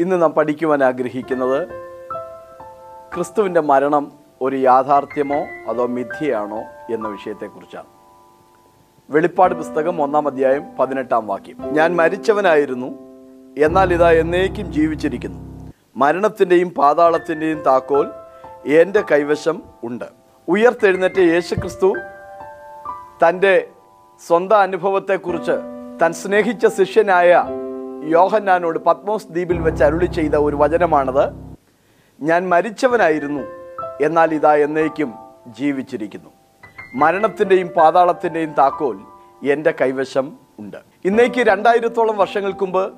ഇന്ന് നാം പഠിക്കുവാൻ ആഗ്രഹിക്കുന്നത് ക്രിസ്തുവിന്റെ മരണം ഒരു യാഥാർത്ഥ്യമോ അതോ മിഥ്യയാണോ എന്ന വിഷയത്തെക്കുറിച്ചാണ്. വെളിപ്പാട് പുസ്തകം ഒന്നാം അധ്യായം പതിനെട്ടാം വാക്യം. ഞാൻ മരിച്ചവനായിരുന്നു എന്നാൽ ഇതാ എന്നേക്കും ജീവിച്ചിരിക്കുന്നു. മരണത്തിന്റെയും പാതാളത്തിന്റെയും താക്കോൽ എന്റെ കൈവശം ഉണ്ട്. ഉയർത്തെഴുന്നേറ്റ യേശുക്രിസ്തു തന്റെ സ്വന്തം അനുഭവത്തെക്കുറിച്ച് താൻ സ്നേഹിച്ച ശിഷ്യനായ യോഹന്നാനോട് പത്മോസ് ദ്വീപിൽ വെച്ച് അരുളി ചെയ്ത ഒരു വചനമാണത്. ഞാൻ മരിച്ചവനായിരുന്നു എന്നാൽ ഇതാ എന്നേക്കും ജീവിച്ചിരിക്കുന്നു. മരണത്തിന്റെയും പാതാളത്തിന്റെയും താക്കോൽ എന്റെ കൈവശം ഉണ്ട്. ഇന്നേക്ക് രണ്ടായിരത്തോളം വർഷങ്ങൾക്ക് മുമ്പ്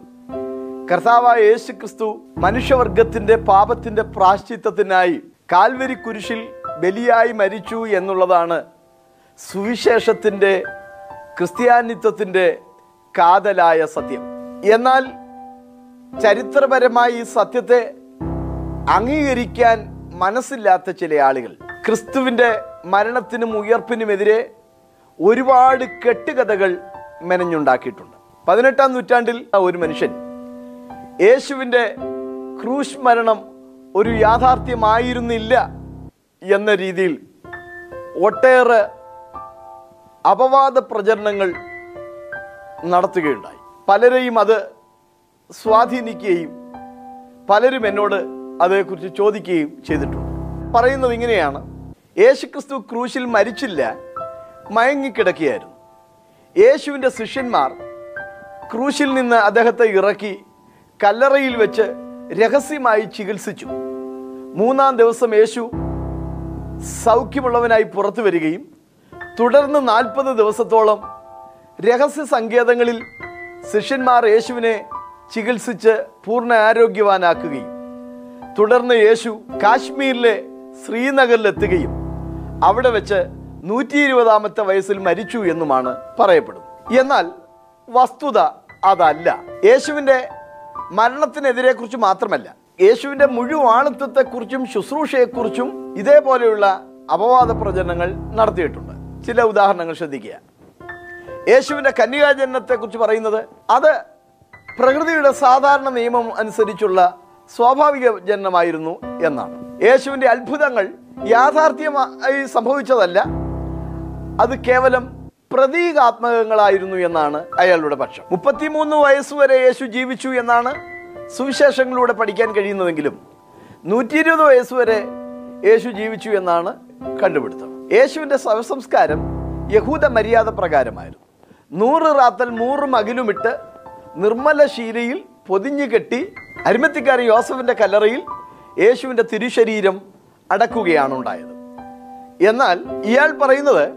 കർത്താവായ യേശു ക്രിസ്തു മനുഷ്യവർഗത്തിന്റെ പാപത്തിന്റെ പ്രാശ്ചിത്വത്തിനായി കാൽവരി കുരിശിൽ ബലിയായി മരിച്ചു എന്നുള്ളതാണ് സുവിശേഷത്തിന്റെ ക്രിസ്ത്യാനിത്വത്തിന്റെ കാതലായ സത്യം. എന്നാൽ ചരിത്രപരമായി ഈ സത്യത്തെ അംഗീകരിക്കാൻ മനസ്സില്ലാത്ത ചില ആളുകൾ. ക്രിസ്തുവിന്റെ മരണത്തിനും ഉയർപ്പിനുമെതിരെ ഒരുപാട് കെട്ടുകഥകൾ മെനഞ്ഞുണ്ടാക്കിയിട്ടുണ്ട്. പതിനെട്ടാം നൂറ്റാണ്ടിൽ ഒരു മനുഷ്യൻ യേശുവിന്റെ ക്രൂശ് മരണം ഒരു യാഥാർത്ഥ്യമായിരുന്നില്ല എന്ന രീതിയിൽ ഒട്ടേറെ അപവാദ പ്രചരണങ്ങൾ നടത്തുകയുണ്ടായി. പലരെയും അത് സ്വാധീനിക്കുകയും പലരും എന്നോട് അതേക്കുറിച്ച് ചോദിക്കുകയും ചെയ്തിട്ടുണ്ട്. പറയുന്നത് ഇങ്ങനെയാണ്. യേശുക്രിസ്തു ക്രൂശിൽ മരിച്ചില്ല മയങ്ങിക്കിടക്കുകയായിരുന്നു. യേശുവിന്റെ ശിഷ്യന്മാർ ക്രൂശിൽ നിന്ന് അദ്ദേഹത്തെ ഇറക്കി കല്ലറയിൽ വെച്ച് രഹസ്യമായി ചികിത്സിച്ചു. മൂന്നാം ദിവസം യേശു സൗഖ്യമുള്ളവനായി പുറത്തു വരികയും തുടർന്ന് നാൽപ്പത് ദിവസത്തോളം രഹസ്യ സങ്കേതങ്ങളിൽ ശിഷ്യന്മാർ യേശുവിനെ ചികിത്സിച്ച് പൂർണ ആരോഗ്യവാനാക്കുകയും തുടർന്ന് യേശു കാശ്മീരിലെ ശ്രീനഗറിലെത്തുകയും അവിടെ വെച്ച് നൂറ്റി ഇരുപതാമത്തെ വയസ്സിൽ മരിച്ചു എന്നുമാണ് പറയപ്പെടുന്നത്. എന്നാൽ വസ്തുത അതല്ല. യേശുവിന്റെ മരണത്തിനെതിരെ കുറിച്ച് മാത്രമല്ല. യേശുവിന്റെ മുഴുവൻ ആളിത്വത്തെക്കുറിച്ചും ശുശ്രൂഷയെക്കുറിച്ചും ഇതേപോലെയുള്ള അപവാദ പ്രചരണങ്ങൾ നടത്തിയിട്ടുണ്ട്. ചില ഉദാഹരണങ്ങൾ ശ്രദ്ധിക്കുക. യേശുവിന്റെ കന്യകാജനനത്തെക്കുറിച്ച് പറയുന്നത് അത് പ്രകൃതിയുടെ സാധാരണ നിയമം അനുസരിച്ചുള്ള സ്വാഭാവിക ജനനമായിരുന്നു എന്നാണ്. യേശുവിന്റെ അത്ഭുതങ്ങൾ യാഥാർത്ഥ്യമായി സംഭവിച്ചതല്ല. അത് കേവലം പ്രതീകാത്മകങ്ങളായിരുന്നു എന്നാണ് അയാളുടെ പക്ഷം. മുപ്പത്തിമൂന്ന് വയസ്സുവരെ യേശു ജീവിച്ചു എന്നാണ് സുവിശേഷങ്ങളിലൂടെ പഠിക്കാൻ കഴിയുന്നതെങ്കിലും നൂറ്റി ഇരുപത് വയസ്സുവരെ യേശു ജീവിച്ചു എന്നാണ് കണ്ടുപിടുത്തം. യേശുവിന്റെ സവസംസ്കാരം യഹൂദ മര്യാദ പ്രകാരമായിരുന്നു. നൂറ് റാത്തൽ നൂറ് മകിലുമിട്ട് നിർമ്മല ശീലയിൽ പൊതിഞ്ഞു കെട്ടി അരിമത്തിക്കാരൻ യോസഫിന്റെ കല്ലറയിൽ യേശുവിന്റെ തിരുശരീരം അടക്കുകയാണ് ഉണ്ടായത് എന്നാൽ ഇയാൾ പറയുന്നത്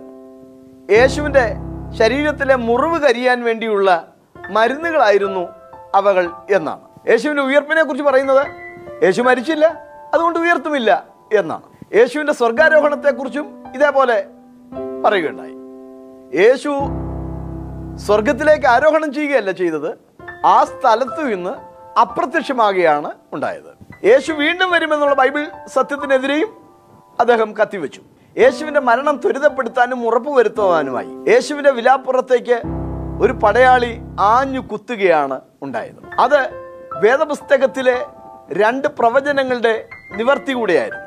യേശുവിന്റെ ശരീരത്തിലെ മുറിവ് കരിയാൻ വേണ്ടിയുള്ള മരുന്നുകളായിരുന്നു അവകൾ എന്നാണ്. യേശുവിന്റെ ഉയർപ്പിനെ കുറിച്ച് പറയുന്നത് യേശു മരിച്ചില്ല അതുകൊണ്ട് ഉയർത്തുമില്ല എന്നാണ്. യേശുവിന്റെ സ്വർഗാരോഹണത്തെക്കുറിച്ചും ഇതേപോലെ പറയുകയുണ്ടായി. യേശു സ്വർഗത്തിലേക്ക് ആരോഹണം ചെയ്യുകയല്ല ചെയ്തത് ആ സ്ഥലത്തു നിന്ന് അപ്രത്യക്ഷമാകുകയാണ് ഉണ്ടായത്. യേശു വീണ്ടും വരുമെന്നുള്ള ബൈബിൾ സത്യത്തിനെതിരെയും അദ്ദേഹം കത്തിവെച്ചു. യേശുവിന്റെ മരണം ത്വരിതപ്പെടുത്താനും ഉറപ്പുവരുത്തുവാനുമായി യേശുവിന്റെ വിലാപ്പുറത്തേക്ക് ഒരു പടയാളി ആഞ്ഞു കുത്തുകയാണ് ഉണ്ടായത്. അത് വേദപുസ്തകത്തിലെ രണ്ട് പ്രവചനങ്ങളുടെ നിവർത്തി കൂടിയായിരുന്നു.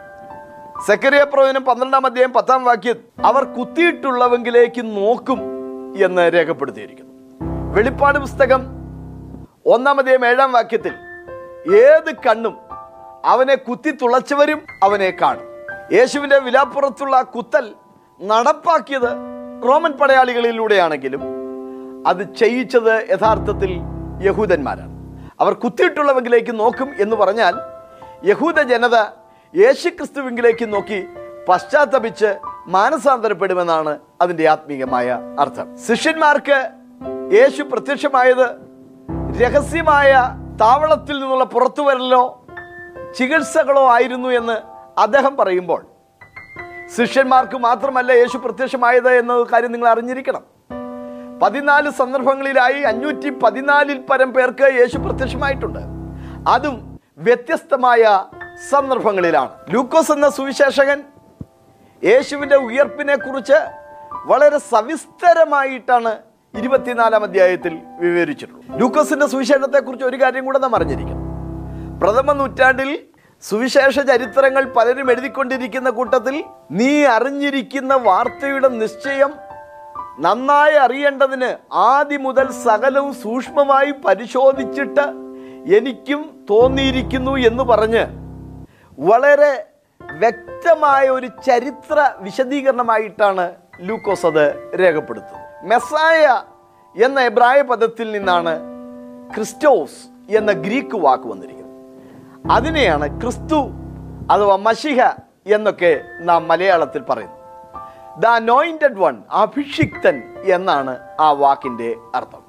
സെക്കരിയ പ്രവചനം പന്ത്രണ്ടാം അധ്യായം പത്താം വാക്യം അവർ കുത്തിയിട്ടുള്ളവെങ്കിലേക്ക് നോക്കും എന്ന് രേഖപ്പെടുത്തിയിരിക്കുന്നു. വെളിപ്പാട് പുസ്തകം ഒന്നാമതേയും ഏഴാം വാക്യത്തിൽ ഏത് കണ്ണും അവനെ കുത്തി തുളച്ചവരും അവനെ കാണും. യേശുവിന്റെ വിലാപ്പുറത്തുള്ള കുത്തൽ നടപ്പാക്കിയത് റോമൻ പടയാളികളിലൂടെയാണെങ്കിലും അത് ചെയ്യിച്ചത് യഥാർത്ഥത്തിൽ യഹൂദന്മാരാണ്. അവർ കുത്തിയിട്ടുള്ളവങ്കിലേക്ക് നോക്കും എന്ന് പറഞ്ഞാൽ യഹൂദ ജനത യേശുക്രിസ്തുവിങ്കിലേക്ക് നോക്കി പശ്ചാത്തപിച്ച് മാനസാന്തരപ്പെടുമെന്നാണ് അതിന്റെ ആത്മീയമായ അർത്ഥം. ശിഷ്യന്മാർക്ക് യേശു പ്രത്യക്ഷമായത് രഹസ്യമായ താവളത്തിൽ നിന്നുള്ള പുറത്തുവരലോ ചികിത്സകളോ ആയിരുന്നു എന്ന് അദ്ദേഹം പറയുമ്പോൾ ശിഷ്യന്മാർക്ക് മാത്രമല്ല യേശു പ്രത്യക്ഷമായത് എന്ന കാര്യം നിങ്ങൾ അറിഞ്ഞിരിക്കണം. പതിനാല് സന്ദർഭങ്ങളിലായി അഞ്ഞൂറ്റി പതിനാലിൽ പരം പേർക്ക് യേശു പ്രത്യക്ഷമായിട്ടുണ്ട്. അതും വ്യത്യസ്തമായ സന്ദർഭങ്ങളിലാണ്. ലൂക്കോസ് എന്ന സുവിശേഷകൻ യേശുവിന്റെ ഉയർപ്പിനെ കുറിച്ച് വളരെ സവിസ്തരമായിട്ടാണ് ഇരുപത്തിനാലാം അധ്യായത്തിൽ വിവരിച്ചിട്ടുള്ളത്. ലൂക്കോസിന്റെ സുവിശേഷത്തെക്കുറിച്ച് ഒരു കാര്യം കൂടെ നാം അറിഞ്ഞിരിക്കണം. പ്രഥമ നൂറ്റാണ്ടിൽ സുവിശേഷ ചരിത്രങ്ങൾ പലരും എഴുതിക്കൊണ്ടിരിക്കുന്ന കൂട്ടത്തിൽ നീ അറിഞ്ഞിരിക്കുന്ന വാർത്തയുടെ നിശ്ചയം നന്നായി അറിയേണ്ടതിന് ആദ്യം മുതൽ സകലവും സൂക്ഷ്മമായി പരിശോധിച്ചിട്ട് എനിക്കും തോന്നിയിരിക്കുന്നു എന്ന് പറഞ്ഞ് വളരെ വ്യക്തമായ ഒരു ചരിത്ര വിശദീകരണമായിട്ടാണ് ലൂക്കോസ് അത് രേഖപ്പെടുത്തുന്നത്. മെസ്സായ എന്ന എബ്രായ പദത്തിൽ നിന്നാണ് ക്രിസ്റ്റോസ് എന്ന ഗ്രീക്ക് വാക്ക് വന്നിരിക്കുന്നത്. അതിനെയാണ് ക്രിസ്തു അഥവാ മഷിഹ എന്നൊക്കെ നാം മലയാളത്തിൽ പറയുന്നു ദ അനോയിന്റഡ് വൺ അഭിഷിക്തൻ എന്നാണ് ആ വാക്കിന്റെ അർത്ഥം.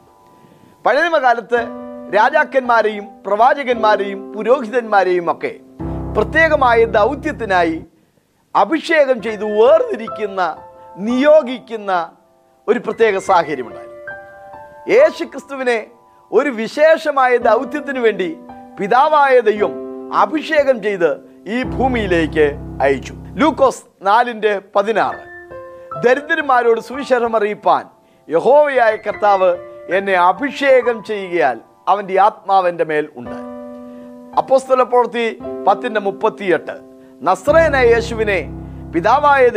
പഴയകാലത്ത് രാജാക്കന്മാരെയും പ്രവാചകന്മാരെയും പുരോഹിതന്മാരെയും ഒക്കെ പ്രത്യേകമായ ദൗത്യത്തിനായി അഭിഷേകം ചെയ്ത് വേർതിരിക്കുന്ന നിയോഗിക്കുന്ന ഒരു പ്രത്യേക സാഹചര്യമുണ്ടായിരുന്നു യേശു ക്രിസ്തുവിനെ ഒരു വിശേഷമായ ദൗത്യത്തിന് വേണ്ടി പിതാവായ ദൈവം അഭിഷേകം ചെയ്ത് ഈ ഭൂമിയിലേക്ക് അയച്ചു. ലൂക്കോസ് നാലിന്റെ പതിനാറ്. ദരിദ്രന്മാരോട് സുവിശേഷം അറിയിപ്പാൻ യഹോവയായ കർത്താവ് എന്നെ അഭിഷേകം ചെയ്യുകയാൽ അവന്റെ ആത്മാവന്റെ മേൽ ഉണ്ട് അപ്പോസ്തല പ്രവൃത്തി പത്തിന്റെ മുപ്പത്തിയെട്ട്. നസ്രയനായ യേശുവിനെ പിതാവായ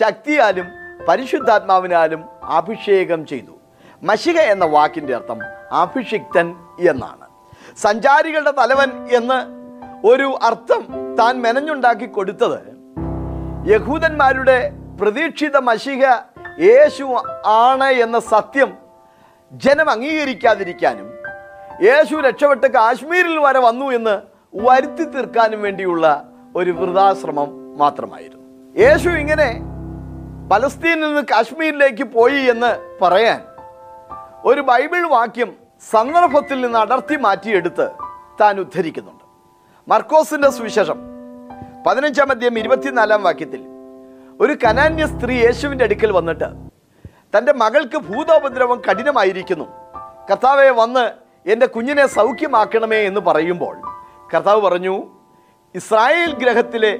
ശക്തിയാലും പരിശുദ്ധാത്മാവിനാലും അഭിഷേകം ചെയ്തു. മഷിക എന്ന വാക്കിന്റെ അർത്ഥം അഭിഷിക്തൻ എന്നാണ്. സഞ്ചാരികളുടെ തലവൻ എന്ന് ഒരു അർത്ഥം താൻ മെനഞ്ഞുണ്ടാക്കി കൊടുത്തത് യഹൂദന്മാരുടെ പ്രതീക്ഷിത മഷിക യേശു ആണ് എന്ന സത്യം ജനം അംഗീകരിക്കാതിരിക്കാനും യേശു രക്ഷപ്പെട്ട് കാശ്മീരിൽ വരെ വന്നു എന്ന് വരുത്തി തീർക്കാനും വേണ്ടിയുള്ള ഒരു വൃതാശ്രമം മാത്രമായിരുന്നു. യേശു ഇങ്ങനെ പലസ്തീനിൽ നിന്ന് കാശ്മീരിലേക്ക് പോയി എന്ന് പറയാൻ ഒരു ബൈബിൾ വാക്യം സന്ദർഭത്തിൽ നിന്ന് അടർത്തി മാറ്റിയെടുത്ത് താൻ ഉദ്ധരിക്കുന്നുണ്ട്. മർക്കോസിന്റെ സുവിശേഷം പതിനഞ്ചാം അധ്യായം ഇരുപത്തിനാലാം വാക്യത്തിൽ ഒരു കനാന്യ സ്ത്രീ യേശുവിന്റെ അടുക്കൽ വന്നിട്ട് തന്റെ മകൾക്ക് ഭൂതോപദ്രവം കഠിനമായിരിക്കുന്നു. കർത്താവെ വന്ന് എന്റെ കുഞ്ഞിനെ സൗഖ്യമാക്കണമേ എന്ന് പറയുമ്പോൾ കർത്താവ് പറഞ്ഞു ഇസ്രായേൽ ഗ്രഹത്തിലെ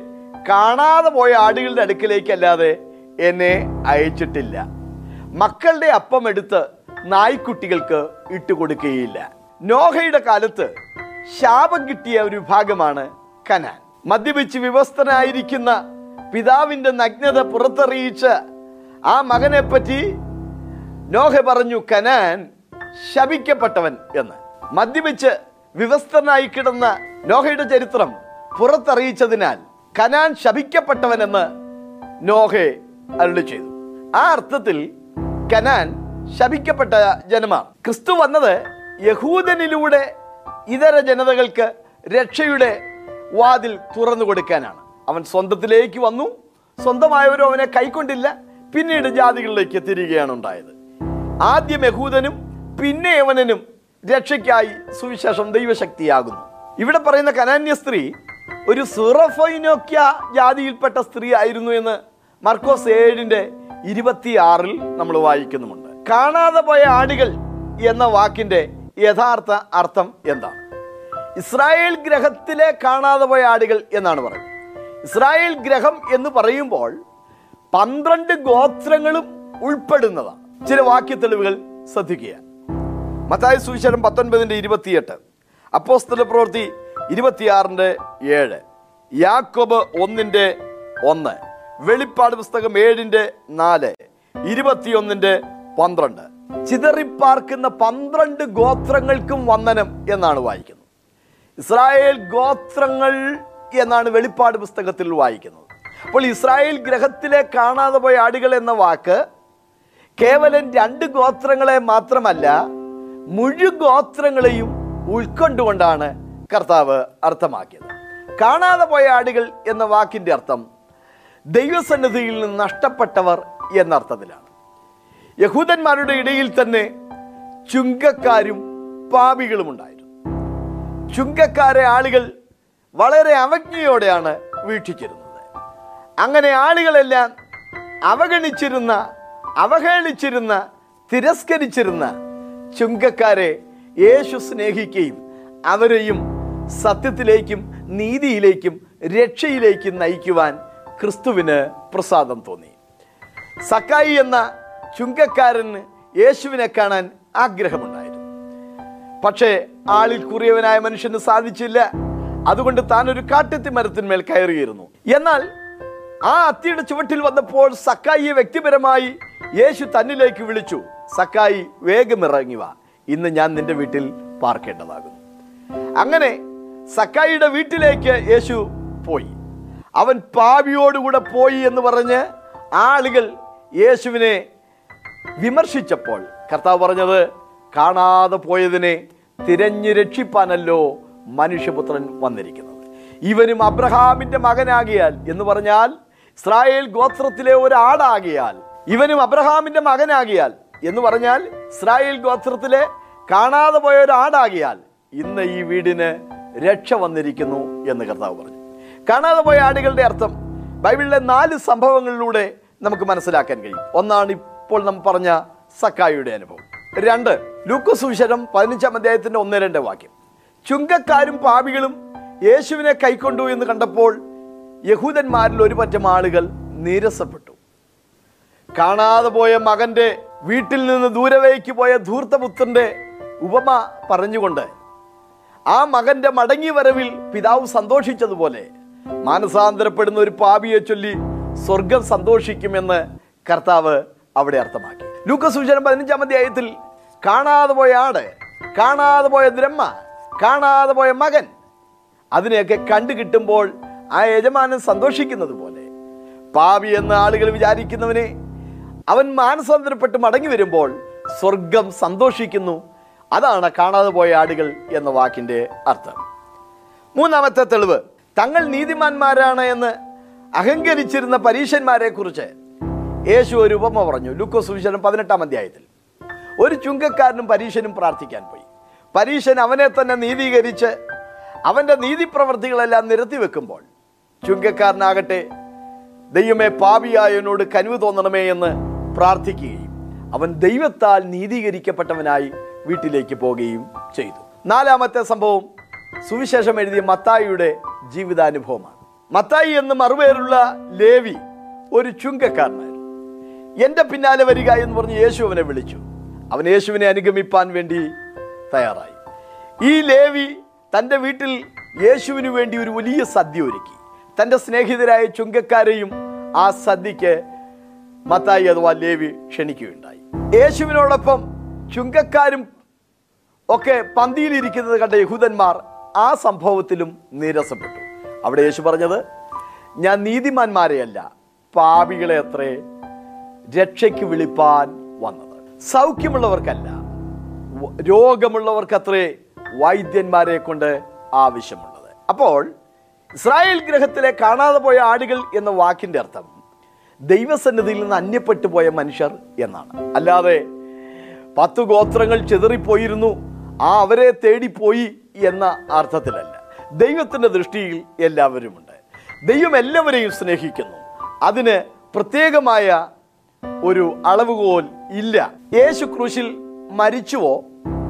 കാണാതെ പോയ ആടുകളുടെ അടുക്കലേക്കല്ലാതെ എന്നെ അയച്ചിട്ടില്ല. മക്കളുടെ അപ്പം എടുത്ത് നായ്ക്കുട്ടികൾക്ക് ഇട്ടുകൊടുക്കുകയില്ല നോഹയുടെ കാലത്ത് ശാപം കിട്ടിയ ഒരു വിഭാഗമാണ് കനാൻ. മദ്യപിച്ച് വിവസ്തനായിരിക്കുന്ന പിതാവിന്റെ നഗ്നത പുറത്തറിയിച്ച ആ മകനെപ്പറ്റി പറ്റി നോഹ പറഞ്ഞു കനാൻ ശപിക്കപ്പെട്ടവൻ എന്ന്. മദ്യപിച്ച് വിവസ്ത്രനായി കിടന്ന നോഹയുടെ ചരിത്രം പുറത്തറിയിച്ചതിനാൽ കനാൻ ശപിക്കപ്പെട്ടവൻ എന്ന് നോഹെ അരുളി ചെയ്തു. ആ അർത്ഥത്തിൽ കനാൻ ശപിക്കപ്പെട്ട ജനമാണ്. ക്രിസ്തു വന്നത് യഹൂദനിലൂടെ ഇതര ജനതകൾക്ക് രക്ഷയുടെ വാതിൽ തുറന്നു കൊടുക്കാനാണ്. അവൻ സ്വന്തത്തിലേക്ക് വന്നു. സ്വന്തമായവരും അവനെ കൈക്കൊണ്ടില്ല. പിന്നീട് ജാതികളിലേക്ക് തിരികെയാണ് ഉണ്ടായത്. ആദ്യം യഹൂദനും പിന്നെ യവനനും രക്ഷയ്ക്കായി സുവിശേഷം ദൈവശക്തിയാകുന്നു. ഇവിടെ പറയുന്ന കനാന്യ സ്ത്രീ ഒരു സുറഫൈനോക്യ ജാതിയിൽപ്പെട്ട സ്ത്രീ ആയിരുന്നു എന്ന് മർക്കോസ് ഏഴിന്റെ ഇരുപത്തിയാറിൽ നമ്മൾ വായിക്കുന്നുമുണ്ട്. കാണാതെ പോയ ആടുകൾ എന്ന വാക്കിന്റെ യഥാർത്ഥ അർത്ഥം എന്താണ്? ഇസ്രായേൽ ഗ്രഹത്തിലെ കാണാതെ പോയ ആടുകൾ എന്നാണ് പറയുന്നത്. ഇസ്രായേൽ ഗ്രഹം എന്ന് പറയുമ്പോൾ പന്ത്രണ്ട് ഗോത്രങ്ങളും ഉൾപ്പെടുന്നതാണ്. ചില വാക്യ തെളിവുകൾ ശ്രദ്ധിക്കുക. മത്തായ സുവിശേഷം പത്തൊൻപതിന്റെ ഇരുപത്തിയെട്ട്. അപ്പോസ്തല പ്രവൃത്തി ഇരുപത്തിയാറിന്റെ ഏഴ്. യാക്കോബ് ഒന്നിന്റെ ഒന്ന്. വെളിപ്പാട് പുസ്തകം ഏഴിന്റെ നാല്. ഇരുപത്തിയൊന്നിന്റെ പന്ത്രണ്ട്. ചിതറിപ്പാർക്കുന്ന പന്ത്രണ്ട് ഗോത്രങ്ങൾക്കും വന്ദനം എന്നാണ് വായിക്കുന്നത്. ഇസ്രായേൽ ഗോത്രങ്ങൾ എന്നാണ് വെളിപ്പാട് പുസ്തകത്തിൽ വായിക്കുന്നത്. അപ്പോൾ ഇസ്രായേൽ ഗ്രഹത്തിലെ കാണാതെ പോയ ആടുകൾ എന്ന വാക്ക് കേവലം രണ്ട് ഗോത്രങ്ങളെ മാത്രമല്ല മുഴു ഗോത്രങ്ങളെയും ഉൾക്കൊണ്ടുകൊണ്ടാണ് കർത്താവ് അർത്ഥമാക്കിയത്. കാണാതെ പോയ ആടുകൾ എന്ന വാക്കിന്റെ അർത്ഥം ദൈവസന്നിധിയിൽ നിന്ന് നഷ്ടപ്പെട്ടവർ എന്നർത്ഥത്തിലാണ്. യഹൂദന്മാരുടെ ഇടയിൽ തന്നെ ചുങ്കക്കാരും പാപികളും ഉണ്ടായിരുന്നു. ചുങ്കക്കാരെ ആളുകൾ വളരെ അവജ്ഞയോടെയാണ് വീക്ഷിച്ചിരുന്നത്. അങ്ങനെ ആളുകളെല്ലാം അവഗണിച്ചിരുന്ന അവഹേളിച്ചിരുന്ന തിരസ്കരിച്ചിരുന്ന ചുങ്കക്കാരെ യേശു സ്നേഹിക്കുകയും അവരെയും സത്യത്തിലേക്കും നീതിയിലേക്കും രക്ഷയിലേക്കും നയിക്കുവാൻ ക്രിസ്തുവിന് പ്രസാദം തോന്നി. സക്കായി എന്ന ചുങ്കക്കാരന് യേശുവിനെ കാണാൻ ആഗ്രഹമുണ്ടായിരുന്നു. പക്ഷേ ആളിൽ കുറിയവനായ മനുഷ്യന് സാധിച്ചില്ല. അതുകൊണ്ട് താൻ ഒരു കാട്ടത്തി മരത്തിന്മേൽ കയറിയിരുന്നു. എന്നാൽ ആ അത്തിയുടെ ചുവട്ടിൽ വന്നപ്പോൾ സക്കായിയെ വ്യക്തിപരമായി യേശു തന്നിലേക്ക് വിളിച്ചു. സക്കായി വേഗം ഇറങ്ങി വാ. ഇന്ന് ഞാൻ നിന്റെ വീട്ടിൽ പാർക്കേണ്ടതാകുന്നു. അങ്ങനെ സക്കായിയുടെ വീട്ടിലേക്ക് യേശു പോയി. അവൻ പാവിയോടുകൂടെ പോയി എന്ന് പറഞ്ഞ് ആളുകൾ യേശുവിനെ വിമർശിച്ചപ്പോൾ കർത്താവ് പറഞ്ഞത് കാണാതെ പോയതിനെ തിരഞ്ഞു രക്ഷിപ്പാനല്ലോ മനുഷ്യപുത്രൻ വന്നിരിക്കുന്നത്. ഇവനും അബ്രഹാമിന്റെ മകനാകിയാൽ എന്ന് പറഞ്ഞാൽ ഇസ്രായേൽ ഗോത്രത്തിലെ ഒരാടാകിയാൽ ഇവനും അബ്രഹാമിന്റെ മകനാകിയാൽ എന്ന് പറഞ്ഞാൽ ഇസ്രായേൽ ഗോത്രത്തിലെ കാണാതെ പോയ ഒരാടാകിയാൽ ഇന്ന് ഈ വീടിന് രക്ഷ വന്നിരിക്കുന്നു എന്ന് കർത്താവ് പറഞ്ഞു. കാണാതെ പോയ ആടുകളുടെ അർത്ഥം ബൈബിളിലെ നാല് സംഭവങ്ങളിലൂടെ നമുക്ക് മനസ്സിലാക്കാൻ കഴിയും. ഒന്നാണ് ഇപ്പോൾ നാം പറഞ്ഞ സക്കായിയുടെ അനുഭവം. രണ്ട് ലൂക്കോസ് സുവിശേഷം പതിനഞ്ചാം അധ്യായത്തിന്റെ ഒന്ന് രണ്ട് വാക്യം. ചുങ്കക്കാരും പാപികളും യേശുവിനെ കൈക്കൊണ്ടു എന്ന് കണ്ടപ്പോൾ യഹൂദന്മാരിൽ ഒരു പറ്റം ആളുകൾ നീരസപ്പെട്ടു. കാണാതെ പോയ മകന്റെ വീട്ടിൽ നിന്ന് ദൂരവേക്ക് പോയ ധൂർത്തപുത്രന്റെ ഉപമ പറഞ്ഞുകൊണ്ട് ആ മകന്റെ മടങ്ങി വരവിൽ പിതാവ് സന്തോഷിച്ചതുപോലെ മാനസാന്തരപ്പെടുന്ന ഒരു പാപിയെ ചൊല്ലി സ്വർഗം സന്തോഷിക്കുമെന്ന് കർത്താവ് അവിടെ അർത്ഥമാക്കി. ലൂക്കസൂചന സൂചനം പതിനഞ്ചാം അധ്യായത്തിൽ കാണാതെ പോയ ആട് കാണാതെ പോയ ദ്രഹ്മ കാണാതെ പോയ മകൻ അതിനെയൊക്കെ കണ്ടു കിട്ടുമ്പോൾ ആ യജമാനൻ സന്തോഷിക്കുന്നത് പോലെ പാവി എന്ന ആളുകൾ വിചാരിക്കുന്നവനെ അവൻ മാനസാന്തരപ്പെട്ട് മടങ്ങി വരുമ്പോൾ സ്വർഗം സന്തോഷിക്കുന്നു. അതാണ് കാണാതെ പോയ ആടുകൾ എന്ന വാക്കിന്റെ അർത്ഥം. മൂന്നാമത്തെ തെളിവ് തങ്ങൾ നീതിമാന്മാരാണ് എന്ന് അഹങ്കരിച്ചിരുന്ന പരീക്ഷന്മാരെ കുറിച്ച് യേശു ഒരു ഉപമ പറഞ്ഞു ലൂക്കോസ് സുവിശേഷം പതിനെട്ടാം അധ്യായത്തിൽ. ഒരു ചുങ്കക്കാരനും പരീശനും പ്രാർത്ഥിക്കാൻ പോയി. പരീശൻ അവനെ തന്നെ നീതീകരിച്ച് അവന്റെ നീതിപ്രവർത്തികളെല്ലാം നിരത്തി വെക്കുമ്പോൾ ചുങ്കക്കാരനാകട്ടെ ദൈവമേ പാപിയായവനോട് കനിവ് തോന്നണമേ എന്ന് പ്രാർത്ഥിക്കുകയും അവൻ ദൈവത്താൽ നീതീകരിക്കപ്പെട്ടവനായി വീട്ടിലേക്ക് പോവുകയും ചെയ്തു. നാലാമത്തെ സംഭവം സുവിശേഷം എഴുതിയ മത്തായിയുടെ ജീവിതാനുഭവമാണ്. മത്തായി എന്ന് മറുപേരുള്ള ലേവി ഒരു ചുങ്കക്കാരനായിരുന്നു. എന്റെ പിന്നാലെ വരിക എന്ന് പറഞ്ഞ് യേശു അവനെ വിളിച്ചു. അവൻ യേശുവിനെ അനുഗമിപ്പാൻ വേണ്ടി തയ്യാറായി. ഈ ലേവി തന്റെ വീട്ടിൽ യേശുവിന് വേണ്ടി ഒരു വലിയ സദ്യ ഒരുക്കി. തന്റെ സ്നേഹിതരായ ചുങ്കക്കാരെയും ആ സദ്യക്ക് മത്തായി അഥവാ ലേവി ക്ഷണിക്കുകയുണ്ടായി. യേശുവിനോടൊപ്പം ചുങ്കക്കാരും ഒക്കെ പന്തിയിലിരിക്കുന്നത് കണ്ട യഹൂദന്മാർ ആ സംഭവത്തിലും നീരസപ്പെട്ടു. അവിടെ യേശു പറഞ്ഞത് ഞാൻ നീതിമാന്മാരെയല്ല പാപികളെ അത്രേ രക്ഷയ്ക്ക് വിളിപ്പാൻ വന്നത്. സൗഖ്യമുള്ളവർക്കല്ല രോഗമുള്ളവർക്കത്രേ വൈദ്യന്മാരെ കൊണ്ട് ആവശ്യമുള്ളത്. അപ്പോൾ ഇസ്രായേൽ ഗ്രഹത്തിലെ കാണാതെ പോയ ആടുകൾ എന്ന വാക്കിന്റെ അർത്ഥം ദൈവസന്നിധിയിൽ നിന്ന് അന്യപ്പെട്ടു പോയ മനുഷ്യർ എന്നാണ്. അല്ലാതെ പത്ത് ഗോത്രങ്ങൾ ചിതറിപ്പോയിരുന്നു ആ അവരെ തേടിപ്പോയി എന്ന അർത്ഥത്തിലല്ല. ദൈവത്തിന്റെ ദൃഷ്ടിയിൽ എല്ലാവരുമുണ്ട്. ദൈവം എല്ലാവരെയും സ്നേഹിക്കുന്നു. അതിന് പ്രത്യേകമായ ഒരു അളവുകോൽ ഇല്ല. യേശു ക്രൂശിൽ മരിച്ചുവോ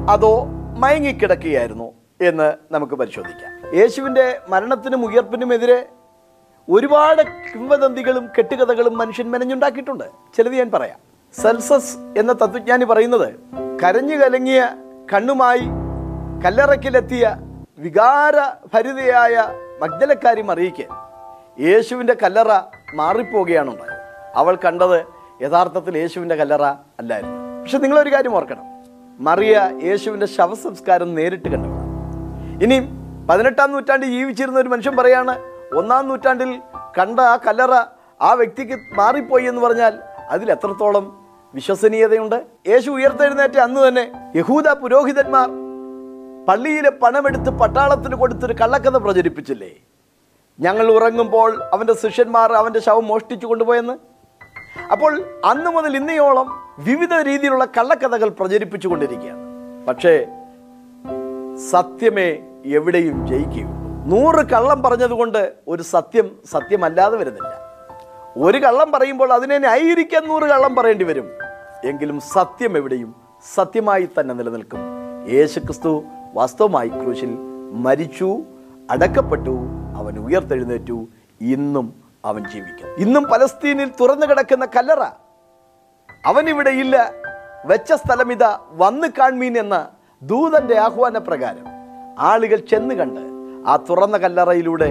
അതോ മയങ്ങിക്കിടക്കുകയായിരുന്നു എന്ന് നമുക്ക് പരിശോധിക്കാം. യേശുവിന്റെ മരണത്തിനും ഉയർപ്പിനും എതിരെ ഒരുപാട് കിംവദന്തികളും കെട്ടുകഥകളും മനുഷ്യൻ മെനഞ്ഞുണ്ടാക്കിയിട്ടുണ്ട്. ചിലത് ഞാൻ പറയാം. സെൽസസ് എന്ന തത്വജ്ഞാനി പറയുന്നത് കരഞ്ഞു കലങ്ങിയ കണ്ണുമായി കല്ലറയ്ക്കിലെത്തിയ വികാരഭരിതയായ മഗ്ദലക്കാരി മറിയിക്ക് യേശുവിന്റെ കല്ലറ മാറിപ്പോവുകയാണ് ഉണ്ടായത് അവൾ കണ്ടത് യഥാർത്ഥത്തിൽ യേശുവിന്റെ കല്ലറ അല്ലായിരുന്നു. പക്ഷെ നിങ്ങളൊരു കാര്യം ഓർക്കണം. മറിയ യേശുവിന്റെ ശവസംസ്കാരം നേരിട്ട് കണ്ടവളാണ് ഇനിയും പതിനെട്ടാം നൂറ്റാണ്ടിൽ ജീവിച്ചിരുന്ന ഒരു മനുഷ്യൻ പറയാണ് ഒന്നാം നൂറ്റാണ്ടിൽ കണ്ട ആ കല്ലറ ആ വ്യക്തിക്ക് മാറിപ്പോയി എന്ന് പറഞ്ഞാൽ അതിൽ എത്രത്തോളം വിശ്വസനീയതയുണ്ട്? യേശു ഉയർത്തെഴുന്നേറ്റ അന്ന് തന്നെ യഹൂദ പുരോഹിതന്മാർ പള്ളിയിലെ പണമെടുത്ത് പട്ടാളത്തിന് കൊടുത്തൊരു കള്ളക്കഥ പ്രചരിപ്പിച്ചില്ലേ? ഞങ്ങൾ ഉറങ്ങുമ്പോൾ അവന്റെ ശിഷ്യന്മാർ അവന്റെ ശവം മോഷ്ടിച്ചു കൊണ്ടുപോയെന്ന്? അപ്പോൾ അന്ന് മുതൽ ഇന്നയോളം വിവിധ രീതിയിലുള്ള കള്ളക്കഥകൾ പ്രചരിപ്പിച്ചു കൊണ്ടിരിക്കുകയാണ്. പക്ഷേ സത്യമേ എവിടെയും ജയിക്കുകയുള്ളൂ. നൂറ് കള്ളം പറഞ്ഞതുകൊണ്ട് ഒരു സത്യം സത്യമല്ലാതെ വരുന്നില്ല. ഒരു കള്ളം പറയുമ്പോൾ അതിനെ ന്യായീകരിക്കാൻ നൂറ് കള്ളം പറയേണ്ടി വരും. എങ്കിലും സത്യം എവിടെയും സത്യമായി തന്നെ നിലനിൽക്കും. യേശുക്രിസ്തു വാസ്തവമായി ക്രൂശിൽ മരിച്ചു അടക്കപ്പെട്ടു അവൻ ഉയർത്തെഴുന്നേറ്റു ഇന്നും അവൻ ജീവിക്കും. ഇന്നും പലസ്തീനിൽ തുറന്നു കിടക്കുന്ന കല്ലറ. അവൻ ഇവിടെ ഇല്ല. വെച്ച സ്ഥലമിത വന്ന് കാൺമീൻ എന്ന ദൂതന്റെ ആഹ്വാന പ്രകാരം ആളുകൾ ചെന്ന് കണ്ട് ആ തുറന്ന കല്ലറയിലൂടെ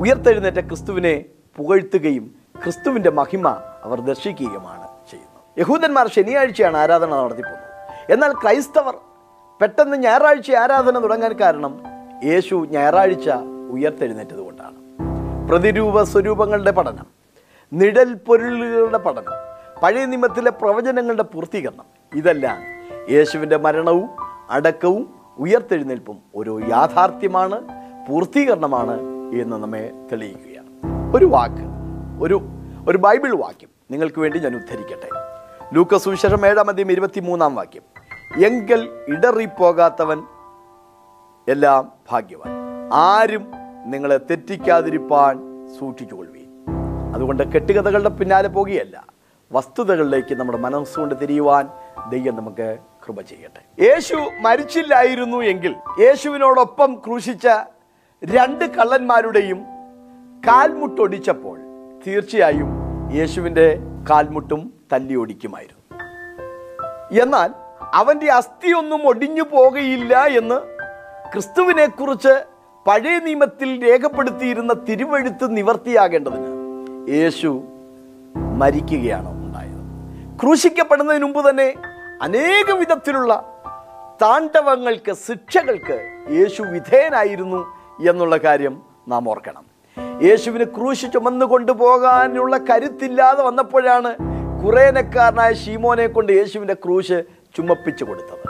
ഉയർത്തെഴുന്നേറ്റ ക്രിസ്തുവിനെ പുകഴ്ത്തുകയും ക്രിസ്തുവിന്റെ മഹിമ അവർ ദർശിക്കുകയുമാണ് ചെയ്യുന്നത്. യഹൂദന്മാർ ശനിയാഴ്ചയാണ് ആരാധന നടത്തിപ്പോകുന്നത് എന്നാൽ ക്രൈസ്തവർ പെട്ടെന്ന് ഞായറാഴ്ച ആരാധന തുടങ്ങാൻ കാരണം യേശു ഞായറാഴ്ച ഉയർത്തെഴുന്നേറ്റത് കൊണ്ടാണ്. പ്രതിരൂപ സ്വരൂപങ്ങളുടെ പഠനം നിഴൽ പൊരുളുകളുടെ പഠനം പഴയ നിയമത്തിലെ പ്രവചനങ്ങളുടെ പൂർത്തീകരണം ഇതെല്ലാം യേശുവിന്റെ മരണവും അടക്കവും ഉയർത്തെഴുന്നേൽപ്പും ഒരു യാഥാർത്ഥ്യമാണ്. പൂർത്തീകരണമാണ് എന്ന് നമ്മെ തെളിയിക്കുകയാണ്. ഒരു വാക്ക് ഒരു ഒരു ബൈബിൾ വാക്യം നിങ്ങൾക്ക് വേണ്ടി ഞാൻ ഉദ്ധരിക്കട്ടെ. ലൂക്ക സുവിശേഷം ഏഴാം അധ്യയം ഇരുപത്തി മൂന്നാം വാക്യം. എങ്കിൽ ഇടറിപ്പോകാത്തവൻ എല്ലാം ഭാഗ്യവാൻ. ആരും നിങ്ങളെ തെറ്റിക്കാതിരിപ്പാൻ സൂക്ഷിച്ചുകൊള്ളുവീൻ. അതുകൊണ്ട് കെട്ടുകഥകളുടെ പിന്നാലെ പോകുകയല്ല വസ്തുതകളിലേക്ക് നമ്മുടെ മനസ്സുകൊണ്ട് തിരിയുവാൻ ദൈവം നമുക്ക് കൃപ ചെയ്യട്ടെ. യേശു മരിച്ചില്ലായിരുന്നു എങ്കിൽ യേശുവിനോടൊപ്പം ക്രൂശിച്ച രണ്ട് കള്ളന്മാരുടെയും കാൽമുട്ടൊടിച്ചപ്പോൾ തീർച്ചയായും യേശുവിന്റെ കാൽമുട്ടും തല്ലി ഒടിക്കുമായിരുന്നു എന്നാൽ അവന്റെ അസ്ഥിയൊന്നും ഒടിഞ്ഞു പോകുകയില്ല എന്ന് ക്രിസ്തുവിനെക്കുറിച്ച് പഴയ നിയമത്തിൽ രേഖപ്പെടുത്തിയിരുന്ന തിരുവഴുത്ത് നിവർത്തിയാകേണ്ടതിന് യേശു മരിക്കുകയാണ് ഉണ്ടായത്. ക്രൂശിക്കപ്പെടുന്നതിന് മുമ്പ് തന്നെ അനേക വിധത്തിലുള്ള താണ്ഡവങ്ങൾക്ക് ശിക്ഷകൾക്ക് യേശു വിധേയനായിരുന്നു എന്നുള്ള കാര്യം നാം ഓർക്കണം. യേശുവിന് ക്രൂശ് ചുമന്നു കൊണ്ടുപോകാനുള്ള കരുത്തില്ലാതെ വന്നപ്പോഴാണ് കുറേനക്കാരനായ ഷീമോനെ കൊണ്ട് യേശുവിന്റെ ക്രൂശ് ചുമപ്പിച്ചു കൊടുത്തത്.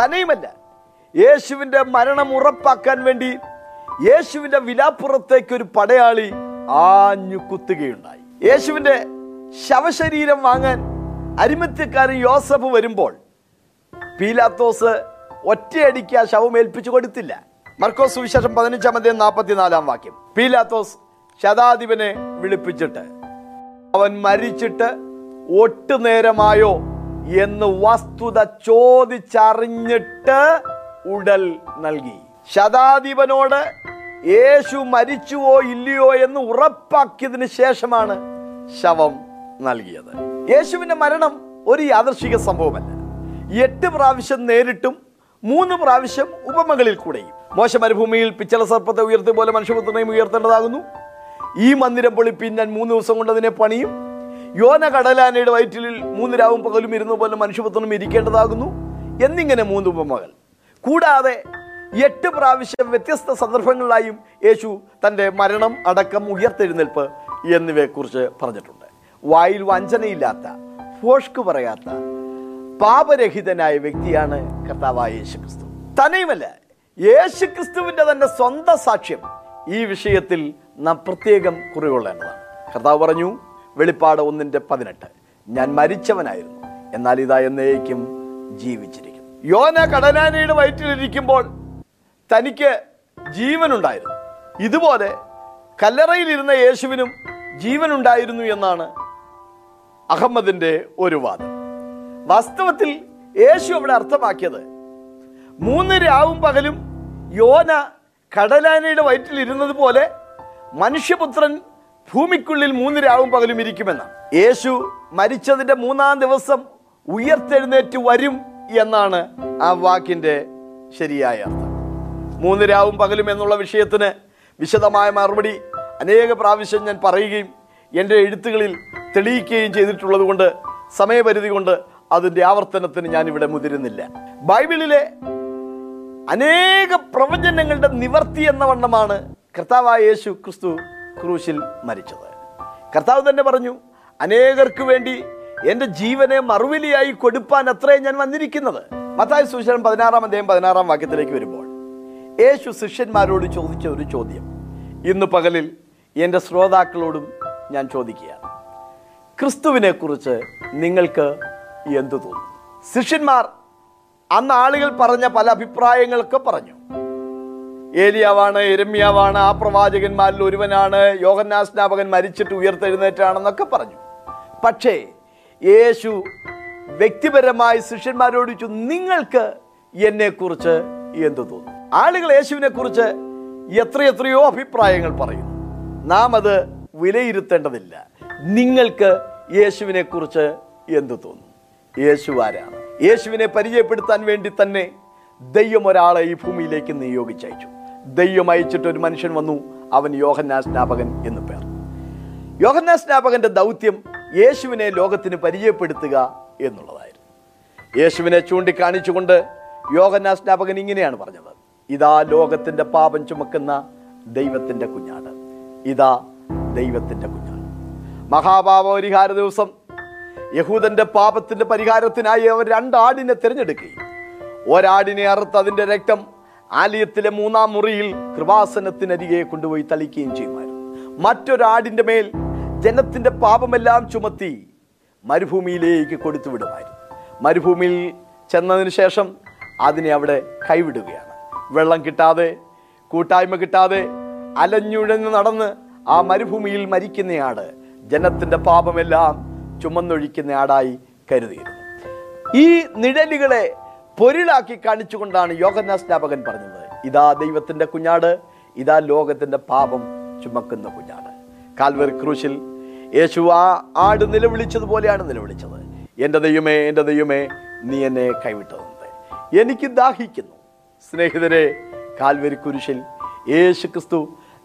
തന്നെയുമല്ല യേശുവിന്റെ മരണം ഉറപ്പാക്കാൻ വേണ്ടി യേശുവിന്റെ വിലാപ്പുറത്തേക്ക് ഒരു പടയാളി ആഞ്ഞു കുത്തുകയുണ്ടായി. യേശുവിന്റെ ശവശരീരം വാങ്ങാൻ അരിമത്യക്കാരൻ യോസഫ് വരുമ്പോൾ പീലാത്തോസ് ഒറ്റയടിക്ക് ആ ശവം ഏൽപ്പിച്ചു കൊടുത്തില്ല. മർക്കോസ് സുവിശേഷം പതിനഞ്ചാം അധ്യയം നാൽപ്പത്തിനാലാം വാക്യം. പീലാത്തോസ് ശതാധിപനെ വിളിപ്പിച്ചിട്ട് അവൻ മരിച്ചിട്ട് ഒട്ടുനേരമായോ എന്ന് വസ്തുത ചോദിച്ചറിഞ്ഞിട്ട് ഉടൽ നൽകി. ശതാധിപനോട് യേശു മരിച്ചുവോ ഇല്ലയോ എന്ന് ഉറപ്പാക്കിയതിന് ശേഷമാണ് ശവം നൽകിയത്. യേശുവിന്റെ മരണം ഒരു യാദർശിക സംഭവമല്ല. എട്ട് പ്രാവശ്യം നേരിട്ടും മൂന്ന് പ്രാവശ്യം ഉപമകളിൽ കൂടെയും. മോശ മരുഭൂമിയിൽ പിച്ചള സർപ്പത്തെ ഉയർത്തി പോലെ മനുഷ്യപുത്രനെയും ഉയർത്തേണ്ടതാകുന്നു. ഈ മന്ദിരം പൊളിപ്പിൻ ഞാൻ മൂന്ന് ദിവസം കൊണ്ട് അതിനെ പണിയും. യോന കടലാനയുടെ വയറ്റിൽ മൂന്ന് രാവും പകലും ഇരുന്ന പോലെ മനുഷ്യപുത്രനും ഇരിക്കേണ്ടതാകുന്നു. എന്നിങ്ങനെ മൂന്ന് ഉപമകൾ. കൂടാതെ എട്ട് പ്രാവശ്യം വ്യത്യസ്ത സന്ദർഭങ്ങളിലായും യേശു തന്റെ മരണം അടക്കം ഉയർത്തെഴുന്നേൽപ്പ് എന്നിവയെക്കുറിച്ച് പറഞ്ഞിട്ടുണ്ട്. വായിൽ വഞ്ചനയില്ലാത്ത ഫോഷ്ക്ക് പറയാത്ത പാപരഹിതനായ വ്യക്തിയാണ് കർത്താവായ യേശു ക്രിസ്തു തന്നെയുമല്ല യേശു ക്രിസ്തുവിന്റെ തന്നെ സ്വന്തം സാക്ഷ്യം ഈ വിഷയത്തിൽ നാം പ്രത്യേകം കുറികൊള്ളേണ്ടതാണ്. കർത്താവ് പറഞ്ഞു വെളിപ്പാട് ഒന്നിന്റെ പതിനെട്ട് ഞാൻ മരിച്ചവനായിരുന്നു എന്നാൽ ഇതാ എന്നേക്കും ജീവിച്ചിരിക്കുന്നു. യോന കടലാനയുടെ വയറ്റിലിരിക്കുമ്പോൾ തനിക്ക് ജീവനുണ്ടായിരുന്നു. ഇതുപോലെ കല്ലറയിലിരുന്ന യേശുവിനും ജീവനുണ്ടായിരുന്നു എന്നാണ് അഹമ്മദിന്റെ ഒരു വാദം. വാസ്തവത്തിൽ യേശു അവിടെ അർത്ഥമാക്കിയത്. മൂന്ന് രാവും പകലും യോന കടലാനയുടെ വയറ്റിൽ ഇരുന്നത് പോലെ മനുഷ്യപുത്രൻ ഭൂമിക്കുള്ളിൽ മൂന്ന് രാവും പകലും ഇരിക്കുമെന്നാണ് യേശു മരിച്ചതിന്റെ മൂന്നാം ദിവസം ഉയർത്തെഴുന്നേറ്റ് വരും എന്നാണ് ആ വാക്കിന്റെ ശരിയായ അർത്ഥം. മൂന്ന് രാവും പകലും എന്നുള്ള വിഷയത്തിന് വിശദമായ മറുപടി അനേക പ്രാവശ്യം ഞാൻ പറയുകയും എന്റെ എഴുത്തുകളിൽ തെളിയിക്കുകയും ചെയ്തിട്ടുള്ളത് കൊണ്ട് സമയപരിധി കൊണ്ട് അതിന്റെ ആവർത്തനത്തിന് ഞാനിവിടെ മുതിരുന്നില്ല. ബൈബിളിലെ അനേക പ്രവചനങ്ങളുടെ നിവർത്തി എന്ന വണ്ണമാണ് കർത്താവായ യേശു ക്രിസ്തു ക്രൂശിൽ മരിച്ചത്. കർത്താവ് തന്നെ പറഞ്ഞു അനേകർക്ക് വേണ്ടി എന്റെ ജീവനെ മറുവിലിയായി കൊടുപ്പാൻ അത്രേ ഞാൻ വന്നിരിക്കുന്നത്. മത്തായ സുശേഷം പതിനാറാം അധ്യായം പതിനാറാം വാക്യത്തിലേക്ക് വരുമ്പോൾ യേശു ശിഷ്യന്മാരോട് ചോദിച്ച ഒരു ചോദ്യം. ഇന്ന് പകലിൽ എന്റെ ശ്രോതാക്കളോടും ഞാൻ ചോദിക്കുകയാണ്. ക്രിസ്തുവിനെക്കുറിച്ച് നിങ്ങൾക്ക് എന്തു തോന്നുന്നു. ശിഷ്യന്മാർ അന്ന് ആളുകൾ പറഞ്ഞ പല അഭിപ്രായങ്ങളൊക്കെ പറഞ്ഞു. ഏലിയാവാണ് എരമ്യാവാണ് ആ പ്രവാചകന്മാരിൽ ഒരുവനാണ് യോഗന്നാസ്നാപകൻ മരിച്ചിട്ട് ഉയർത്തെഴുന്നേറ്റാണെന്നൊക്കെ പറഞ്ഞു. പക്ഷേ യേശു വ്യക്തിപരമായി ശിഷ്യന്മാരോട് ചോദിച്ചു നിങ്ങൾക്ക് എന്നെക്കുറിച്ച് എന്തു തോന്നുന്നു? ആളുകൾ യേശുവിനെക്കുറിച്ച് എത്രയെത്രയോ അഭിപ്രായങ്ങൾ പറയുന്നു. നാം അത് വിലയിരുത്തേണ്ടതില്ല. നിങ്ങൾക്ക് യേശുവിനെക്കുറിച്ച് എന്തു തോന്നുന്നു? യേശു ആരാണ്? യേശുവിനെ പരിചയപ്പെടുത്താൻ വേണ്ടി തന്നെ ദൈവം ഒരാളെ ഈ ഭൂമിയിലേക്ക് നിയോഗിച്ചയച്ചു. ദൈവം അയച്ചിട്ട് ഒരു മനുഷ്യൻ വന്നു അവൻ യോഹന്നാ സ്നാപകൻ എന്ന് പേർ. യോഹന്നാ സ്നാപകന്റെ ദൗത്യം യേശുവിനെ ലോകത്തിന് പരിചയപ്പെടുത്തുക എന്നുള്ളതായിരുന്നു. യേശുവിനെ ചൂണ്ടിക്കാണിച്ചുകൊണ്ട് യോഹന്നാ സ്നാപകൻ ഇങ്ങനെയാണ് പറഞ്ഞത്. ഇതാ ലോകത്തിന്റെ പാപം ചുമക്കുന്ന ദൈവത്തിന്റെ കുഞ്ഞാണ്. ഇതാ ദൈവത്തിന്റെ കുഞ്ഞാട് മഹാപാപപരിഹാര ദിവസം യഹൂദന്റെ പാപത്തിന്റെ പരിഹാരത്തിനായി അവർ രണ്ടാടിനെ തിരഞ്ഞെടുക്കുകയും ഒരാടിനെ അറുത്ത് അതിന്റെ രക്തം ആലയത്തിലെ മൂന്നാം മുറിയിൽ കൃപാസനത്തിനരികെ കൊണ്ടുപോയി തളിക്കുകയും ചെയ്യുമായിരുന്നു. മറ്റൊരാടിന്റെ മേൽ ജനത്തിന്റെ പാപമെല്ലാം ചുമത്തി മരുഭൂമിയിലേക്ക് കൊടുത്തുവിടുമായിരുന്നു മരുഭൂമിയിൽ ചെന്നതിന് ശേഷം അതിനെ അവിടെ കൈവിടുകയാണ്. വെള്ളം കിട്ടാതെ കൂട്ടായ്മ കിട്ടാതെ അലഞ്ഞുഴഞ്ഞ് നടന്ന് ആ മരുഭൂമിയിൽ മരിക്കുന്നയാട് ജനത്തിന്റെ പാപമെല്ലാം ചുമന്നൊഴിക്കുന്ന ആടായി കരുതിയിരുന്നു. ഈ നിഴലുകളെ പൊരുളാക്കി കാണിച്ചുകൊണ്ടാണ് യോഗനാ സ്നാപകൻ പറഞ്ഞത്. ഇതാ ദൈവത്തിന്റെ കുഞ്ഞാട് ഇതാ ലോകത്തിന്റെ പാപം ചുമക്കുന്ന കുഞ്ഞാട്. കാൽവർ ക്രൂശിൽ യേശു ആ ആട് നിലവിളിച്ചതുപോലെയാണ് നിലവിളിച്ചത്. എന്റെ ദൈവമേ എന്റെ ദൈവമേ നീ എന്നെ കൈവിട്ടതുണ്ട് എനിക്ക് ദാഹിക്കുന്നു. സ്നേഹിതരെ കാൽവരി കുരിശിൽ യേശു ക്രിസ്തു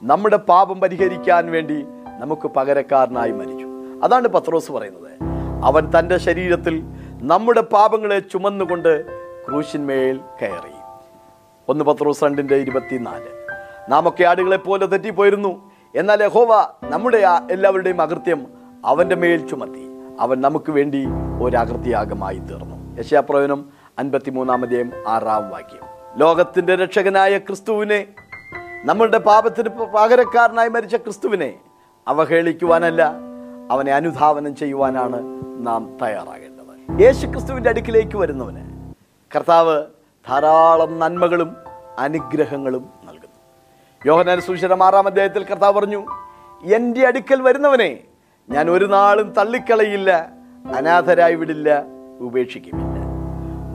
നമ്മുടെ പാപം പരിഹരിക്കാൻ വേണ്ടി നമുക്ക് പകരക്കാരനായി മരിച്ചു. അതാണ് പത്രോസ് പറയുന്നത്. അവൻ തന്റെ ശരീരത്തിൽ നമ്മുടെ പാപങ്ങളെ ചുമന്നുകൊണ്ട് ക്രൂശിന്മേൽ കയറി. ഒന്ന് പത്രോസ് രണ്ടിന്റെ ഇരുപത്തിനാല്. നാമൊക്കെ ആടുകളെ പോലെ തെറ്റിപ്പോയിരുന്നു. എന്നാൽ യഹോവ നമ്മുടെ എല്ലാവരുടെയും അകൃത്യം അവന്റെ മേൽ ചുമത്തി. അവൻ നമുക്ക് വേണ്ടി ഒരകൃത്യാഗമായി തീർന്നു. യശാപ്രവനം അൻപത്തിമൂന്നാമതേയും ആറാം വാക്യം. ലോകത്തിന്റെ രക്ഷകനായ ക്രിസ്തുവിനെ നമ്മളുടെ പാപത്തിന് പകരക്കാരനായി മരിച്ച ക്രിസ്തുവിനെ അവഹേളിക്കുവാനല്ല അവനെ അനുധാവനം ചെയ്യുവാനാണ് നാം തയ്യാറാകേണ്ടത്. യേശു ക്രിസ്തുവിന്റെ അടുക്കിലേക്ക് വരുന്നവന് കർത്താവ് ധാരാളം നന്മകളും അനുഗ്രഹങ്ങളും നൽകുന്നു. യോഹനാൻ സുശരം ആറാം അദ്ദേഹത്തിൽ കർത്താവ് പറഞ്ഞു എന്റെ അടുക്കൽ വരുന്നവനെ ഞാൻ ഒരു നാളും തള്ളിക്കളയില്ല അനാഥരായി വിടില്ല ഉപേക്ഷിക്കുമില്ല.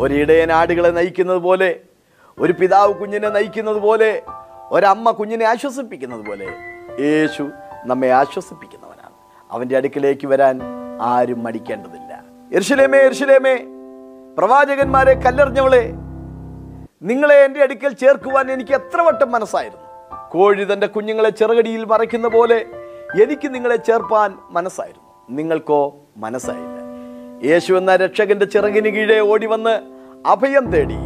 ഒരിടയൻ ആടുകളെ നയിക്കുന്നത് പോലെ ഒരു പിതാവ് കുഞ്ഞിനെ നയിക്കുന്നത് പോലെ ഒരമ്മ കുഞ്ഞിനെ ആശ്വസിപ്പിക്കുന്നത് പോലെ യേശു നമ്മെ ആശ്വസിപ്പിക്കുന്നവനാണ് അവന്റെ അടുക്കിലേക്ക് വരാൻ ആരും മടിക്കേണ്ടതില്ല. എർഷിലേമേ എർഷിലേമേ പ്രവാചകന്മാരെ കല്ലെറിഞ്ഞവളെ നിങ്ങളെ എന്റെ അടുക്കൽ ചേർക്കുവാൻ എനിക്ക് എത്ര വട്ടം മനസ്സായിരുന്നു. കോഴി തന്റെ കുഞ്ഞുങ്ങളെ ചെറുകടിയിൽ മറയ്ക്കുന്ന പോലെ എനിക്ക് നിങ്ങളെ ചേർപ്പാൻ മനസ്സായിരുന്നു. നിങ്ങൾക്കോ മനസ്സായില്ല. യേശു എന്ന രക്ഷകന്റെ ചിറകിന് കീഴെ ഓടി വന്ന് അഭയം തേടി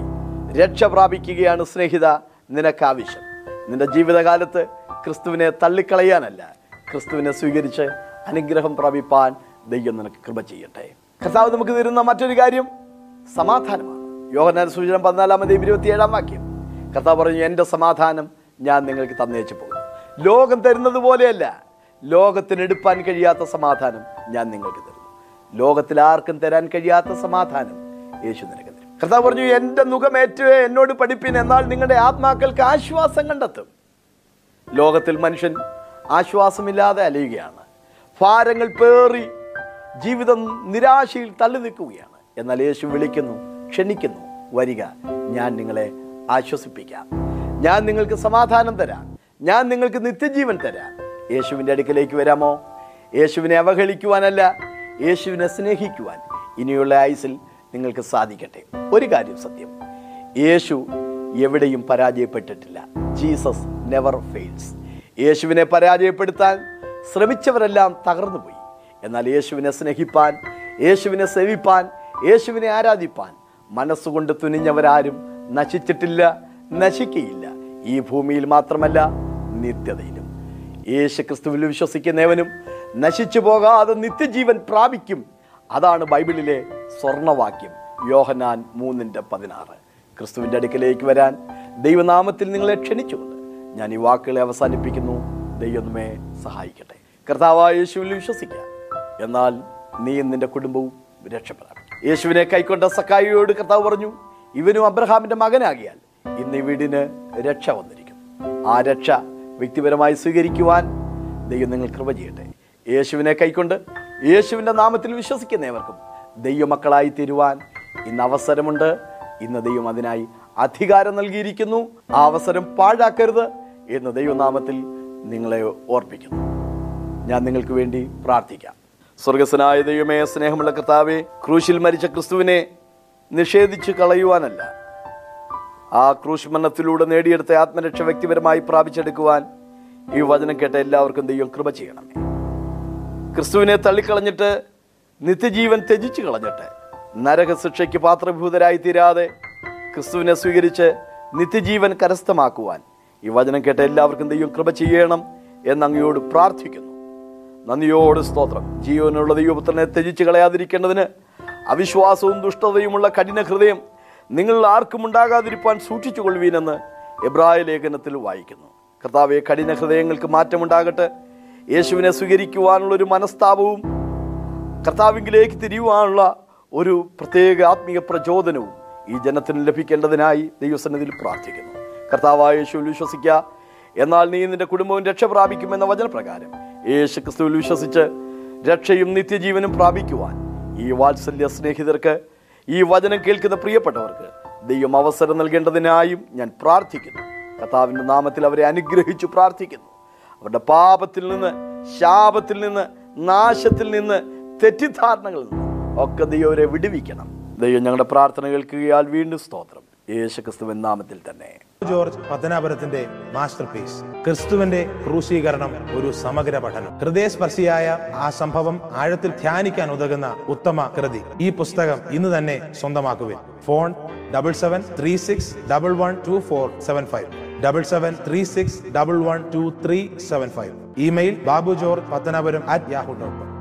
രക്ഷ പ്രാപിക്കുകയാണ് സ്നേഹിത നിനക്കാവശ്യം. നിന്റെ ജീവിതകാലത്ത് ക്രിസ്തുവിനെ തള്ളിക്കളയാനല്ല ക്രിസ്തുവിനെ സ്വീകരിച്ച് അനുഗ്രഹം പ്രാപിപ്പാൻ ദൈവം നിനക്ക് കൃപ ചെയ്യട്ടെ. കർത്താവ് നമുക്ക് തരുന്ന മറ്റൊരു കാര്യം സമാധാനമാണ്. യോഗനാൻ സൂചന പതിനാലാമത് ഇരുപത്തിയേഴാം വാക്യം. കർത്താവ് പറഞ്ഞു എന്റെ സമാധാനം ഞാൻ നിങ്ങൾക്ക് തന്നേച്ചു പോകും. ലോകം തരുന്നത് പോലെയല്ല ലോകത്തിന് എടുപ്പാൻ കഴിയാത്ത സമാധാനം ഞാൻ നിങ്ങൾക്ക് തരുന്നു. ലോകത്തിൽ ആർക്കും തരാൻ കഴിയാത്ത സമാധാനം യേശു നിനക്ക് തരും. കർത്താവ് പറഞ്ഞു എന്റെ മുഖമേറ്റ് എന്നോട് പഠിപ്പിൻ എന്നാൽ നിങ്ങളുടെ ആത്മാക്കൾക്ക് ആശ്വാസം കണ്ടെത്തും. ലോകത്തിൽ മനുഷ്യൻ ആശ്വാസമില്ലാതെ അലയുകയാണ്. ഭാരങ്ങൾ പേറി ജീവിതം നിരാശയിൽ തള്ളി നിൽക്കുകയാണ്. എന്നാൽ യേശു വിളിക്കുന്നു ക്ഷണിക്കുന്നു വരിക. ഞാൻ നിങ്ങളെ ആശ്വസിപ്പിക്കാം. ഞാൻ നിങ്ങൾക്ക് സമാധാനം തരാം. ഞാൻ നിങ്ങൾക്ക് നിത്യജീവൻ തരാം. യേശുവിന്റെ അടുക്കലേക്ക് വരാമോ? യേശുവിനെ അവഹേളിക്കുവാനല്ല യേശുവിനെ സ്നേഹിക്കുവാൻ ഇനിയുള്ള ആയുസിൽ നിങ്ങൾക്ക് സാധിക്കട്ടെ. ഒരു കാര്യം സത്യം. യേശു എവിടെയും പരാജയപ്പെട്ടിട്ടില്ല. Jesus never fails. യേശുവിനെ പരാജയപ്പെടുത്താൻ ശ്രമിച്ചവരെല്ലാം തകർന്നുപോയി എന്നാൽ യേശുവിനെ സ്നേഹിപ്പാൻ യേശുവിനെ സേവിപ്പാൻ യേശുവിനെ ആരാധിപ്പാൻ മനസ്സുകൊണ്ട് തുനിഞ്ഞവരാരും നശിച്ചിട്ടില്ല നശിക്കയില്ല. ഈ ഭൂമിയിൽ മാത്രമല്ല നിത്യതയിലും. യേശു ക്രിസ്തുവിൽ വിശ്വസിക്കുന്നവനും നശിച്ചു പോകാതെ നിത്യജീവൻ പ്രാപിക്കും. അതാണ് ബൈബിളിലെ സ്വർണവാക്യം. യോഹനാൻ മൂന്നിന്റെ പതിനാറ്. ക്രിസ്തുവിന്റെ അടുക്കലേക്ക് വരാൻ ദൈവനാമത്തിൽ നിങ്ങളെ ക്ഷണിച്ചുകൊണ്ട് ഞാൻ ഈ വാക്കുകളെ അവസാനിപ്പിക്കുന്നു. ദൈവമേ സഹായിക്കട്ടെ. കർത്താവായ യേശുവിൽ വിശ്വസിക്കുക. എന്നാൽ നീ നിന്റെ കുടുംബവും രക്ഷപ്പെടാം. യേശുവിനെ കൈക്കൊണ്ട സക്കായിയോട് കർത്താവ് പറഞ്ഞു ഇവനും അബ്രഹാമിന്റെ മകനാകിയാൽ ഇന്ന് ഈ വീടിന് രക്ഷ വന്നിരിക്കുന്നു. ആ രക്ഷ വ്യക്തിപരമായി സ്വീകരിക്കുവാൻ ദൈവം നിങ്ങൾ കൃപ ചെയ്യട്ടെ. യേശുവിനെ കൈക്കൊണ്ട് യേശുവിന്റെ നാമത്തിൽ വിശ്വസിക്കുന്നവർക്കും ദൈവമക്കളായി തീരുവാൻ ഇന്ന് അവസരമുണ്ട്. ഇന്ന് ദൈവം അതിനായി അധികാരം നൽകിയിരിക്കുന്നു. ആ അവസരം പാഴാക്കരുത് എന്ന് ദൈവനാമത്തിൽ നിങ്ങളെ ഓർപ്പിക്കുന്നു. ഞാൻ നിങ്ങൾക്ക് വേണ്ടി പ്രാർത്ഥിക്കാം. സ്വർഗസ്വനായ ദൈവമേ സ്നേഹമുള്ള കർത്താവെ ക്രൂശിൽ മരിച്ച ക്രിസ്തുവിനെ നിഷേധിച്ച് കളയുവാനല്ല. ആ ക്രൂശ് മരണത്തിലൂടെ നേടിയെടുത്ത ആത്മരക്ഷ വ്യക്തിപരമായി പ്രാപിച്ചെടുക്കുവാൻ ഈ വചനം കേട്ട എല്ലാവർക്കും ദൈവം കൃപ ചെയ്യണമേ. ക്രിസ്തുവിനെ തള്ളിക്കളഞ്ഞിട്ട് നിത്യജീവൻ ത്യജിച്ചു കളഞ്ഞിട്ട് നരകശിക്ഷയ്ക്ക് പാത്രഭൂതരായി തീരാതെ ക്രിസ്തുവിനെ സ്വീകരിച്ച് നിത്യജീവൻ കരസ്ഥമാക്കുവാൻ ഈ വചനം കേട്ട എല്ലാവർക്കും ദൈവം കൃപ ചെയ്യണം എന്നങ്ങയോട് പ്രാർത്ഥിക്കുന്നു. നന്ദിയോട് സ്തോത്രം. ജീവനുള്ള ദൈവപുത്രനെ ത്യജിച്ച് കളയാതിരിക്കേണ്ടതിന് അവിശ്വാസവും ദുഷ്ടതയുമുള്ള കഠിന ഹൃദയം നിങ്ങൾ ആർക്കും ഉണ്ടാകാതിരിപ്പാൻ സൂക്ഷിച്ചുകൊള്ളുവീനെന്ന് എബ്രായ ലേഖനത്തിൽ വായിക്കുന്നു. കർത്താവെ കഠിന ഹൃദയങ്ങൾക്ക് മാറ്റമുണ്ടാകട്ടെ. യേശുവിനെ സ്വീകരിക്കുവാനുള്ള ഒരു മനസ്താപവും കർത്താവിങ്കിലേക്ക് തിരിയുവാനുള്ള ഒരു പ്രത്യേക ആത്മീയ പ്രചോദനവും ഈ ജനത്തിന് ലഭിക്കേണ്ടതിനായി ദൈവസന്നിധിയിൽ പ്രാർത്ഥിക്കുന്നു. കർത്താവായ യേശുവിൽ വിശ്വസിക്കുക എന്നാൽ നീ നിന്റെ കുടുംബവും രക്ഷ പ്രാപിക്കുമെന്ന വചനപ്രകാരം യേശു ക്രിസ്തുവിൽ വിശ്വസിച്ച് രക്ഷയും നിത്യജീവനും പ്രാപിക്കുവാൻ ഈ വാത്സല്യ സ്നേഹിതർക്ക് ഈ വചനം കേൾക്കുന്ന പ്രിയപ്പെട്ടവർക്ക് ദൈവം അവസരം നൽകേണ്ടതിനായും ഞാൻ പ്രാർത്ഥിക്കുന്നു. കർത്താവിന്റെ നാമത്തിൽ അവരെ അനുഗ്രഹിച്ചു പ്രാർത്ഥിക്കുന്നു. അവരുടെ പാപത്തിൽ നിന്ന് ശാപത്തിൽ നിന്ന് നാശത്തിൽ നിന്ന് തെറ്റിദ്ധാരണകളിൽ നിന്ന് ഒക്കെ ദൈവരെ വിടുവിക്കണം. ദൈവം ഞങ്ങളുടെ പ്രാർത്ഥന കേൾക്കുകയാൽ വീണ്ടും സ്തോത്രം. യേശുക്രിസ്തുവിൻ നാമത്തിൽ തന്നെ. ജോർജ് പത്തനാപുരത്തിന്റെ മാസ്റ്റർ പീസ്. ക്രിസ്തുവിന്റെ ക്രൂശീകരണം ഒരു സമഗ്ര പഠനം. ഹൃദയസ്പർശിയായ ആ സംഭവം ആഴത്തിൽ ധ്യാനിക്കാൻ ഉതകുന്ന ഉത്തമ കൃതി. ഈ പുസ്തകം ഇന്ന് തന്നെ സ്വന്തമാക്കുവിൻ. Phone double seven three six double one two four seven five double seven three six double one two three seven five email Babu George Pathanapuram at Yahoo dot com